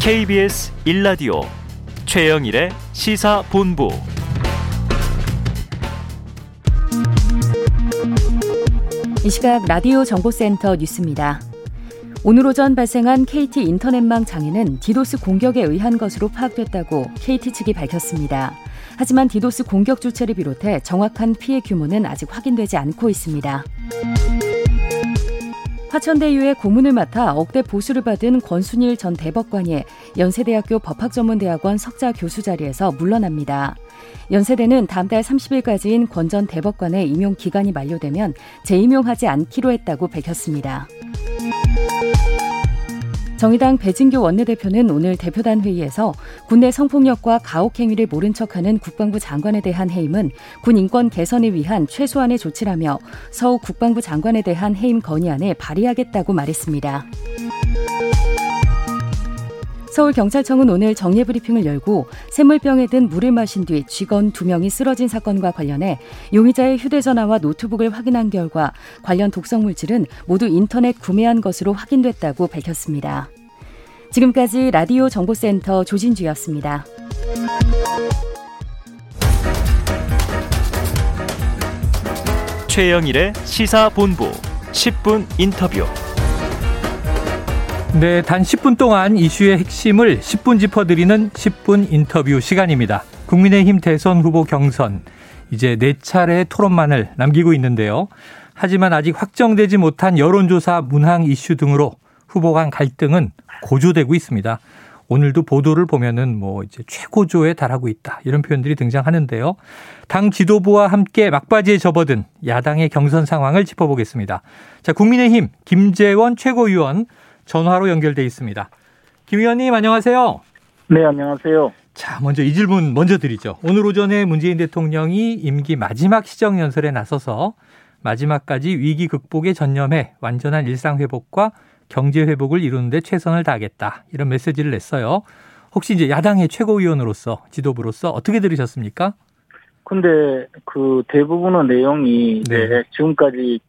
KBS 1라디오 최영일의 시사본부 이 시각 라디오 정보센터 뉴스입니다. 오늘 오전 발생한 KT 인터넷망 장애는 디도스 공격에 의한 것으로 파악됐다고 KT 측이 밝혔습니다. 하지만 디도스 공격 주체를 비롯해 정확한 피해 규모는 아직 확인되지 않고 있습니다. 화천대유의 고문을 맡아 억대 보수를 받은 권순일 전 대법관이 연세대학교 법학전문대학원 석자 교수 자리에서 물러납니다. 연세대는 다음 달 30일까지인 권 전 대법관의 임용 기간이 만료되면 재임용하지 않기로 했다고 밝혔습니다. 정의당 배진교 원내대표는 오늘 대표단 회의에서 군내 성폭력과 가혹행위를 모른 척하는 국방부 장관에 대한 해임은 군 인권 개선을 위한 최소한의 조치라며 서우 국방부 장관에 대한 해임 건의안을 발의하겠다고 말했습니다. 서울경찰청은 오늘 정례 브리핑을 열고 샘물병에 든 물을 마신 뒤 직원 두명이 쓰러진 사건과 관련해 용의자의 휴대전화와 노트북을 확인한 결과 관련 독성물질은 모두 인터넷 구매한 것으로 확인됐다고 밝혔습니다. 지금까지 라디오 정보센터 조진주였습니다. 최영일의 시사본부 10분 인터뷰. 네, 단 10분 동안 이슈의 핵심을 10분 짚어드리는 10분 인터뷰 시간입니다. 국민의힘 대선 후보 경선. 이제 네 차례 토론만을 남기고 있는데요. 하지만 아직 확정되지 못한 여론조사 문항 이슈 등으로 후보 간 갈등은 고조되고 있습니다. 오늘도 보도를 보면은 뭐 이제 최고조에 달하고 있다. 이런 표현들이 등장하는데요. 당 지도부와 함께 막바지에 접어든 야당의 경선 상황을 짚어보겠습니다. 자, 국민의힘 김재원 최고위원 전화로 연결돼 있습니다. 김 의원님 안녕하세요. 네, 안녕하세요. 자, 먼저 이 질문 먼저 드리죠. 오늘 오전에 문재인 대통령이 임기 마지막 시정 연설에 나서서 마지막까지 위기 극복에 전념해 완전한 일상 회복과 경제 회복을 이루는데 최선을 다하겠다. 이런 메시지를 냈어요. 혹시 이제 야당의 최고위원으로서 지도부로서 어떻게 들으셨습니까? 근데 그 대부분의 내용이 네. 지금까지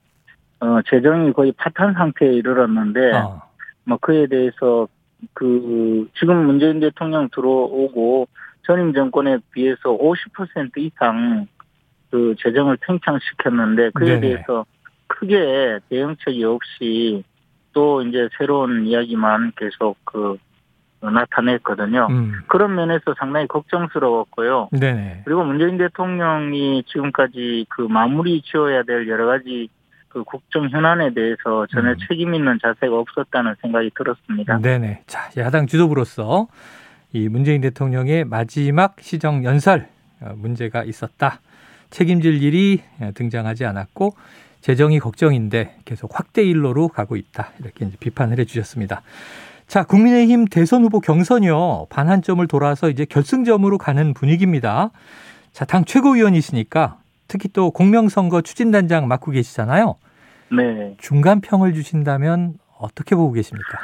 어 재정이 거의 파탄 상태에 이르렀는데 어. 뭐 그에 대해서 그 지금 문재인 대통령 들어오고 전임 정권에 비해서 50% 이상 그 재정을 팽창시켰는데 그에 네네. 대해서 크게 대응책이 없이 또 이제 새로운 이야기만 계속 그 나타냈거든요. 음. 그런 면에서 상당히 걱정스러웠고요. 네네. 그리고 문재인 대통령이 지금까지 그 마무리 지어야 될 여러 가지 그 국정 현안에 대해서 전혀 음. 책임 있는 자세가 없었다는 생각이 들었습니다. 네네. 자, 야당 지도부로서 이 문재인 대통령의 마지막 시정 연설 어, 문제가 있었다. 책임질 일이 등장하지 않았고 재정이 걱정인데 계속 확대 일로로 가고 있다. 이렇게 이제 비판을 해 주셨습니다. 자, 국민의힘 대선 후보 경선이요. 반환점을 돌아서 이제 결승점으로 가는 분위기입니다. 자, 당 최고위원이시니까 특히 또 공명선거 추진단장 맡고 계시잖아요. 네. 중간평을 주신다면 어떻게 보고 계십니까?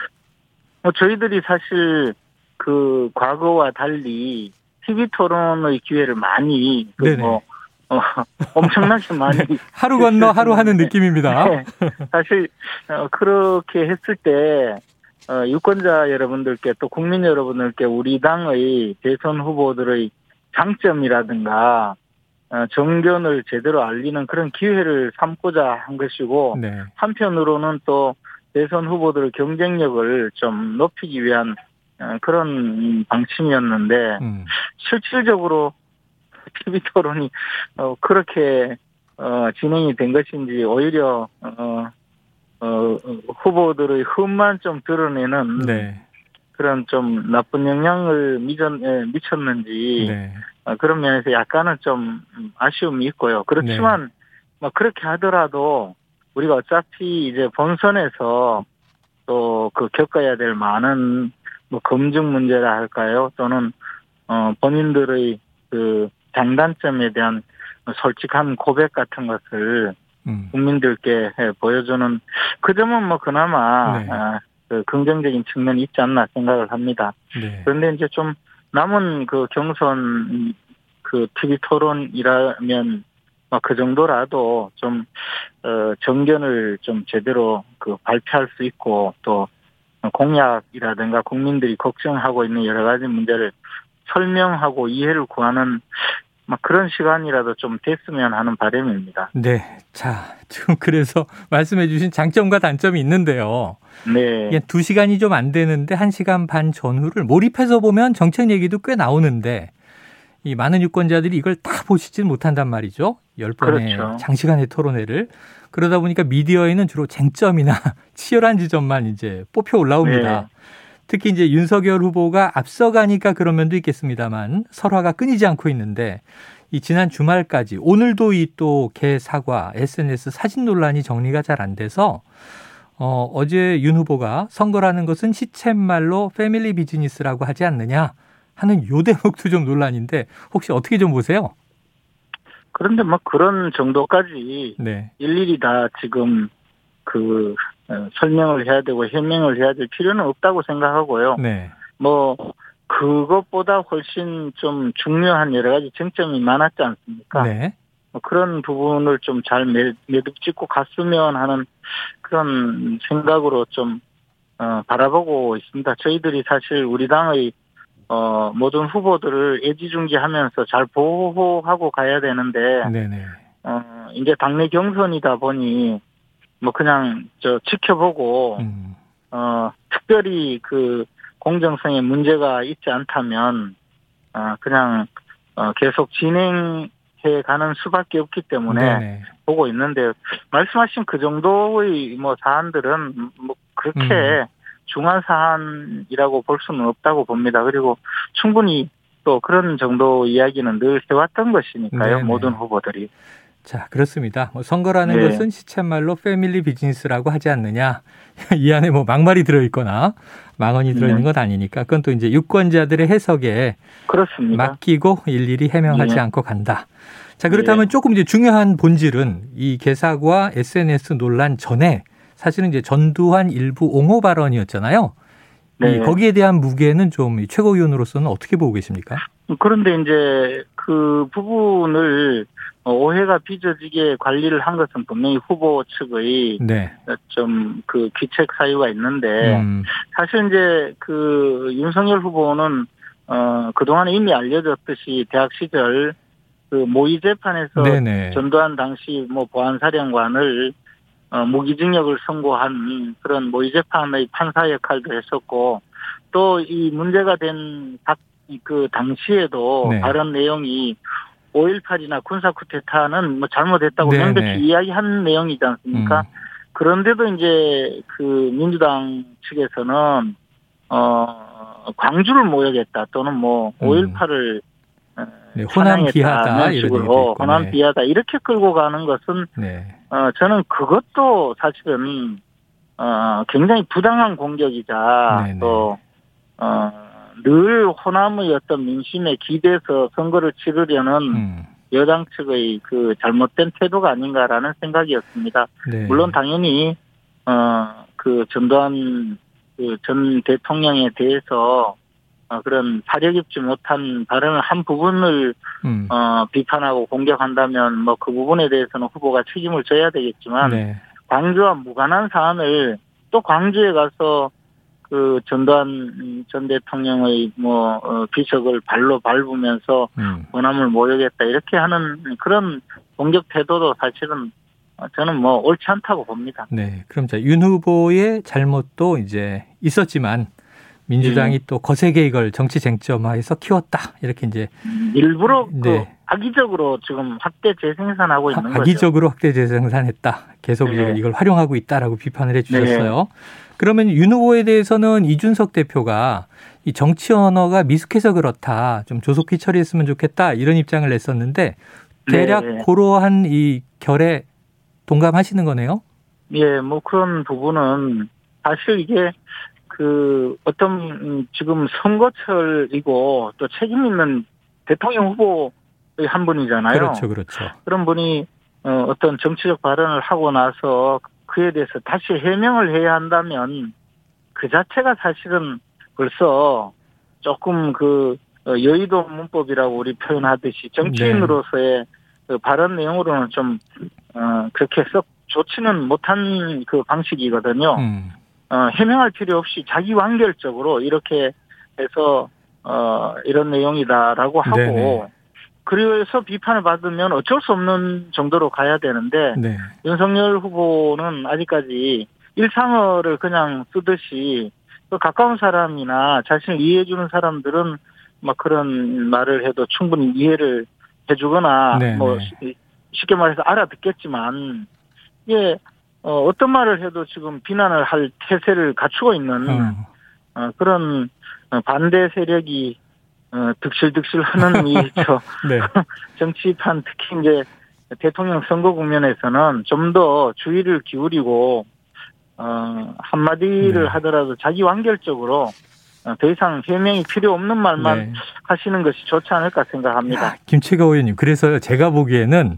뭐 저희들이 사실 그 과거와 달리 TV 토론의 기회를 많이 그뭐 어, 엄청나게 많이 하루 건너 하루 하는 느낌입니다. 네. 사실 어, 그렇게 했을 때 어, 유권자 여러분들께 또 국민 여러분들께 우리 당의 대선 후보들의 장점이라든가 어, 정견을 제대로 알리는 그런 기회를 삼고자 한 것이고 네. 한편으로는 또 대선 후보들의 경쟁력을 좀 높이기 위한 어, 그런 방침이었는데 음. 실질적으로 TV 토론이 어, 그렇게 어, 진행이 된 것인지 오히려 어, 어, 후보들의 흠만 좀 드러내는 네. 그런 좀 나쁜 영향을 미쳤는지 네. 어, 그런 면에서 약간은 좀 아쉬움이 있고요. 그렇지만 네. 뭐 그렇게 하더라도 우리가 어차피 이제 본선에서 또 그 겪어야 될 많은 뭐 검증 문제라 할까요? 또는 어 본인들의 그 장단점에 대한 솔직한 고백 같은 것을 음. 국민들께 보여주는 그 점은 뭐 그나마 네. 아, 그 긍정적인 측면이 있지 않나 생각을 합니다. 네. 그런데 이제 좀 남은 그 경선 그 TV 토론이라면 그 정도라도 좀 어, 정견을 좀 제대로 그 발표할 수 있고 또 공약이라든가 국민들이 걱정하고 있는 여러 가지 문제를 설명하고 이해를 구하는 막 그런 시간이라도 좀 됐으면 하는 바람입니다. 네. 자, 지금 그래서 말씀해 주신 장점과 단점이 있는데요. 네. 이게 두 시간이 좀 안 되는데 한 시간 반 전후를 몰입해서 보면 정책 얘기도 꽤 나오는데 이 많은 유권자들이 이걸 다 보시질 못한단 말이죠. 열 번의 그렇죠. 장시간의 토론회를. 그러다 보니까 미디어에는 주로 쟁점이나 치열한 지점만 이제 뽑혀 올라옵니다. 네. 특히 이제 윤석열 후보가 앞서가니까 그런 면도 있겠습니다만 설화가 끊이지 않고 있는데 이 지난 주말까지 오늘도 이 또 개 사과 SNS 사진 논란이 정리가 잘 안 돼서 어, 어제 윤 후보가 선거라는 것은 시쳇말로 패밀리 비즈니스라고 하지 않느냐 하는 요 대목도 좀 논란인데 혹시 어떻게 좀 보세요? 그런데 뭐 그런 정도까지 네. 일일이 다 지금 그 어, 설명을 해야 되고 해명을 해야 될 필요는 없다고 생각하고요. 네. 뭐 그것보다 훨씬 좀 중요한 여러 가지 쟁점이 많았지 않습니까? 네. 뭐 그런 부분을 좀 잘 매듭 짓고 갔으면 하는 그런 생각으로 좀 어, 바라보고 있습니다. 저희들이 사실 우리 당의 어, 모든 후보들을 애지중지하면서 잘 보호하고 가야 되는데 네, 네. 어, 이제 당내 경선이다 보니 뭐 그냥 저 지켜보고 음. 어, 특별히 그 공정성에 문제가 있지 않다면 어, 그냥 어, 계속 진행해 가는 수밖에 없기 때문에 네, 네. 보고 있는데 말씀하신 그 정도의 뭐 사안들은 뭐 그렇게 음. 중한 사안이라고 볼 수는 없다고 봅니다. 그리고 충분히 또 그런 정도 이야기는 늘 해왔던 것이니까요. 네네. 모든 후보들이. 자, 그렇습니다. 뭐 선거라는 네. 것은 시쳇말로 패밀리 비즈니스라고 하지 않느냐. 이 안에 뭐 막말이 들어있거나 망언이 들어있는 네. 건 아니니까 그건 또 이제 유권자들의 해석에 그렇습니다. 맡기고 일일이 해명하지 예. 않고 간다. 자, 그렇다면 조금 이제 중요한 본질은 이 개사과 SNS 논란 전에 사실은 이제 전두환 일부 옹호 발언이었잖아요. 이 네. 거기에 대한 무게는 좀 최고위원으로서는 어떻게 보고 계십니까? 그런데 이제 그 부분을 어, 오해가 빚어지게 관리를 한 것은 분명히 후보 측의 네. 좀그 귀책 사유가 있는데 음, 사실 이제 그 윤석열 후보는 어 그동안 이미 알려졌듯이 대학 시절 그 모의 재판에서 네네. 전두환 당시 뭐 보안사령관을 어, 무기징역을 선고한 그런 모의 재판의 판사 역할도 했었고 또 이 문제가 된 그 당시에도 네. 발언 내용이 5.18이나 군사 쿠데타는 뭐 잘못했다고 네네. 명백히 이야기한 내용이지 않습니까? 음, 그런데도 이제 그 민주당 측에서는 어 광주를 모욕했다 또는 뭐 음. 5.18을 네, 호남 비하다 식으로. 호남 네. 비하다 이렇게 끌고 가는 것은 네. 어 저는 그것도 사실은 어 굉장히 부당한 공격이자 네네. 또어 늘 호남의 어떤 민심에 기대서 선거를 치르려는 음, 여당 측의 그 잘못된 태도가 아닌가라는 생각이었습니다. 네. 물론 당연히 어그 전두환 그 전 대통령에 대해서 어, 그런 사려 깊지 못한 발언을 한 부분을 음, 어 비판하고 공격한다면 뭐 그 부분에 대해서는 후보가 책임을 져야 되겠지만 네. 광주와 무관한 사안을 또 광주에 가서 그 전두환 전 대통령의 뭐 어, 비석을 발로 밟으면서 음. 호남을 모욕했다 이렇게 하는 그런 공격 태도도 사실은 저는 뭐 옳지 않다고 봅니다. 네. 그럼 자, 윤 후보의 잘못도 이제 있었지만 민주당이 네. 또 거세게 이걸 정치 쟁점화해서 키웠다. 이렇게 이제 일부러 그 네. 악의적으로 지금 확대 재생산하고 있는 거죠. 악의적으로 확대 재생산했다. 계속 네. 이걸 활용하고 있다라고 비판을 해 주셨어요. 그러면 윤 후보에 대해서는 이준석 대표가 이 정치 언어가 미숙해서 그렇다. 좀 조속히 처리했으면 좋겠다. 이런 입장을 냈었는데 대략 네. 그러한 이 결에 동감하시는 거네요. 예, 뭐 그런 부분은 사실 이게 그 어떤 음, 지금 선거철이고 또 책임 있는 대통령 후보의 한 분이잖아요. 그렇죠. 그렇죠. 그런 분이 어, 어떤 정치적 발언을 하고 나서 그에 대해서 다시 해명을 해야 한다면 그 자체가 사실은 벌써 조금 그 어, 여의도 문법이라고 우리 표현하듯이 정치인으로서의 그 발언 내용으로는 좀 어, 그렇게 썩 좋지는 못한 그 방식이거든요. 음. 어, 해명할 필요 없이 자기 완결적으로 이렇게 해서 어, 이런 내용이다라고 하고 네네. 그래서 비판을 받으면 어쩔 수 없는 정도로 가야 되는데 네. 윤석열 후보는 아직까지 일상어를 그냥 쓰듯이 또 가까운 사람이나 자신을 이해해주는 사람들은 막 그런 말을 해도 충분히 이해를 해주거나 네, 뭐 네. 시- 쉽게 말해서 알아듣겠지만 이게 어, 어떤 말을 해도 지금 비난을 할 태세를 갖추고 있는 어. 어, 그런 어, 반대 세력이 어, 득실득실 하는 이 저 네. 정치판 특히 이제 대통령 선거 국면에서는 좀 더 주의를 기울이고 어 한마디를 네. 하더라도 자기 완결적으로 어, 더 이상 해명이 필요 없는 말만 네. 하시는 것이 좋지 않을까 생각합니다. 야, 김치가 의원님, 그래서 제가 보기에는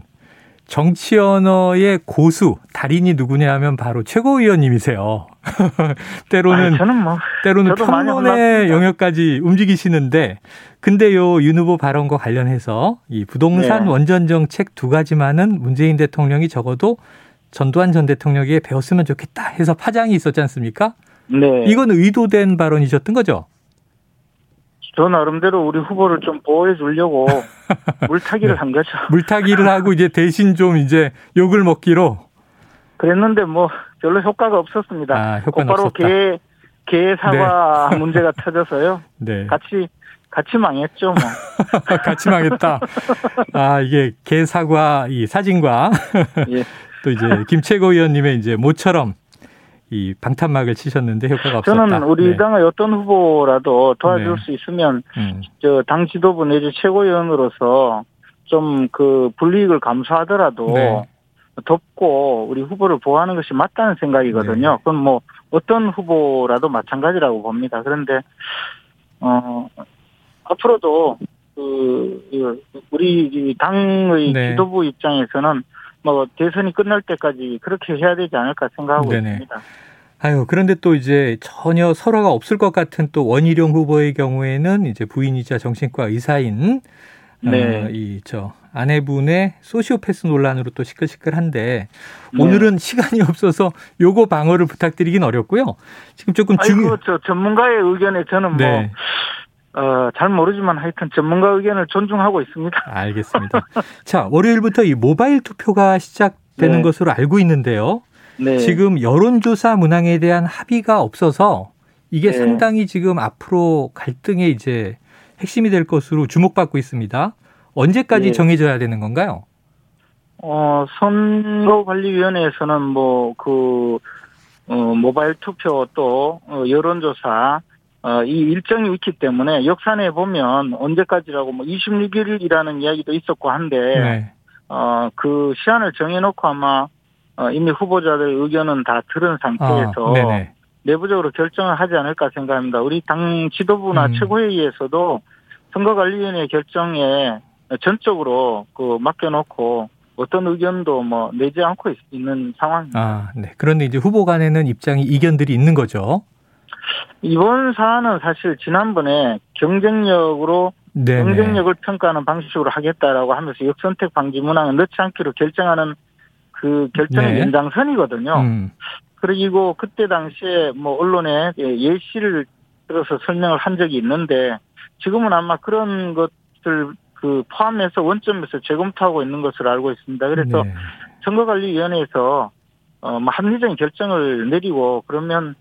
정치 언어의 고수, 달인이 누구냐 하면 바로 최고위원님이세요. 때로는 아니, 저는 뭐 때로는 평론의. 영역까지 움직이시는데 근데 요 윤 후보 발언과 관련해서 이 부동산 네. 원전 정책 두 가지만은 문재인 대통령이 적어도 전두환 전 대통령에게 배웠으면 좋겠다 해서 파장이 있었지 않습니까? 네. 이건 의도된 발언이셨던 거죠? 저 나름대로 우리 후보를 좀 보호해 주려고 물타기를 네. 한 거죠. 물타기를 하고 이제 대신 좀 이제 욕을 먹기로 그랬는데 뭐 별로 효과가 없었습니다. 아, 효과는 곧바로 없었다. 개, 개 사과 문제가 터져서요. 네. 같이 같이 망했죠, 뭐. 같이 망했다. 아 이게 개 사과 이 사진과 예. 또 이제 김채고 의원님의 이제 모처럼 이 방탄막을 치셨는데 효과가 없었다. 저는 우리 네. 당의 어떤 후보라도 도와줄 네. 수 있으면 음. 저당 지도부 내지 최고위원으로서 좀 그 불이익을 감수하더라도 네. 돕고 우리 후보를 보호하는 것이 맞다는 생각이거든요. 네. 그건 뭐 어떤 후보라도 마찬가지라고 봅니다. 그런데 어 앞으로도 그 이- 우리 이 당의 네. 지도부 입장에서는 뭐 대선이 끝날 때까지 그렇게 해야 되지 않을까 생각하고 네네. 있습니다. 아유, 그런데 또 이제 전혀 설화가 없을 것 같은 또 원희룡 후보의 경우에는 이제 부인이자 정신과 의사인 네. 어, 이저 아내분의 소시오패스 논란으로 또 시끌시끌한데 네. 오늘은 시간이 없어서 요거 방어를 부탁드리긴 어렵고요. 지금 조금 중요. 아이고 저 전문가의 의견에 저는 네. 뭐 어, 잘 모르지만 하여튼 전문가 의견을 존중하고 있습니다. 알겠습니다. 자, 월요일부터 이 모바일 투표가 시작되는 네. 것으로 알고 있는데요. 네. 지금 여론조사 문항에 대한 합의가 없어서 이게 네. 상당히 지금 앞으로 갈등의 이제 핵심이 될 것으로 주목받고 있습니다. 언제까지 네. 정해져야 되는 건가요? 어, 선거관리위원회에서는 뭐, 그, 어, 모바일 투표 또, 어, 여론조사, 어, 이 일정이 있기 때문에 역산해 보면 언제까지라고 뭐 26일이라는 이야기도 있었고 한데, 네. 어, 그 시한을 정해놓고 아마, 어, 이미 후보자들 의견은 다 들은 상태에서 아. 내부적으로 결정을 하지 않을까 생각합니다. 우리 당 지도부나 음. 최고회의에서도 선거관리위원회 결정에 전적으로 그 맡겨놓고 어떤 의견도 뭐 내지 않고 있- 있는 상황입니다. 아, 네. 그런데 이제 후보 간에는 입장이 이견들이 있는 거죠. 이번 사안은 사실 지난번에 경쟁력으로 네. 경쟁력을 평가하는 방식으로 하겠다라고 하면서 역선택 방지 문항을 넣지 않기로 결정하는 그 결정의 네. 연장선이거든요. 음. 그리고 그때 당시에 뭐 언론에 예시를 들어서 설명을 한 적이 있는데 지금은 아마 그런 것들 그 포함해서 원점에서 재검토하고 있는 것으로 알고 있습니다. 그래서 네. 선거관리위원회에서 어, 뭐 합리적인 결정을 내리고 그러면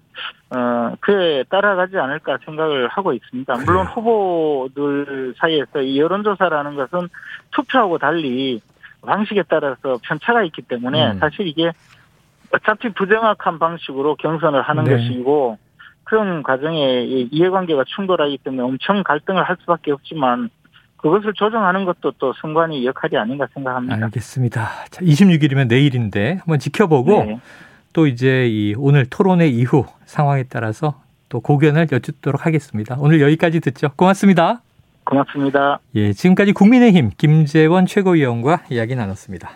어, 그에 따라가지 않을까 생각을 하고 있습니다. 물론 그래요. 후보들 사이에서 이 여론조사라는 것은 투표하고 달리 방식에 따라서 편차가 있기 때문에 음. 사실 이게 어차피 부정확한 방식으로 경선을 하는 네. 것이고 그런 과정에 이 이해관계가 충돌하기 때문에 엄청 갈등을 할 수밖에 없지만 그것을 조정하는 것도 또 선관위 역할이 아닌가 생각합니다. 알겠습니다. 자, 26일이면 내일인데 한번 지켜보고 네. 또 이제 이 오늘 토론회 이후 상황에 따라서 또 고견을 여쭙도록 하겠습니다. 오늘 여기까지 듣죠. 고맙습니다. 고맙습니다. 예, 지금까지 국민의힘 김재원 최고위원과 이야기 나눴습니다.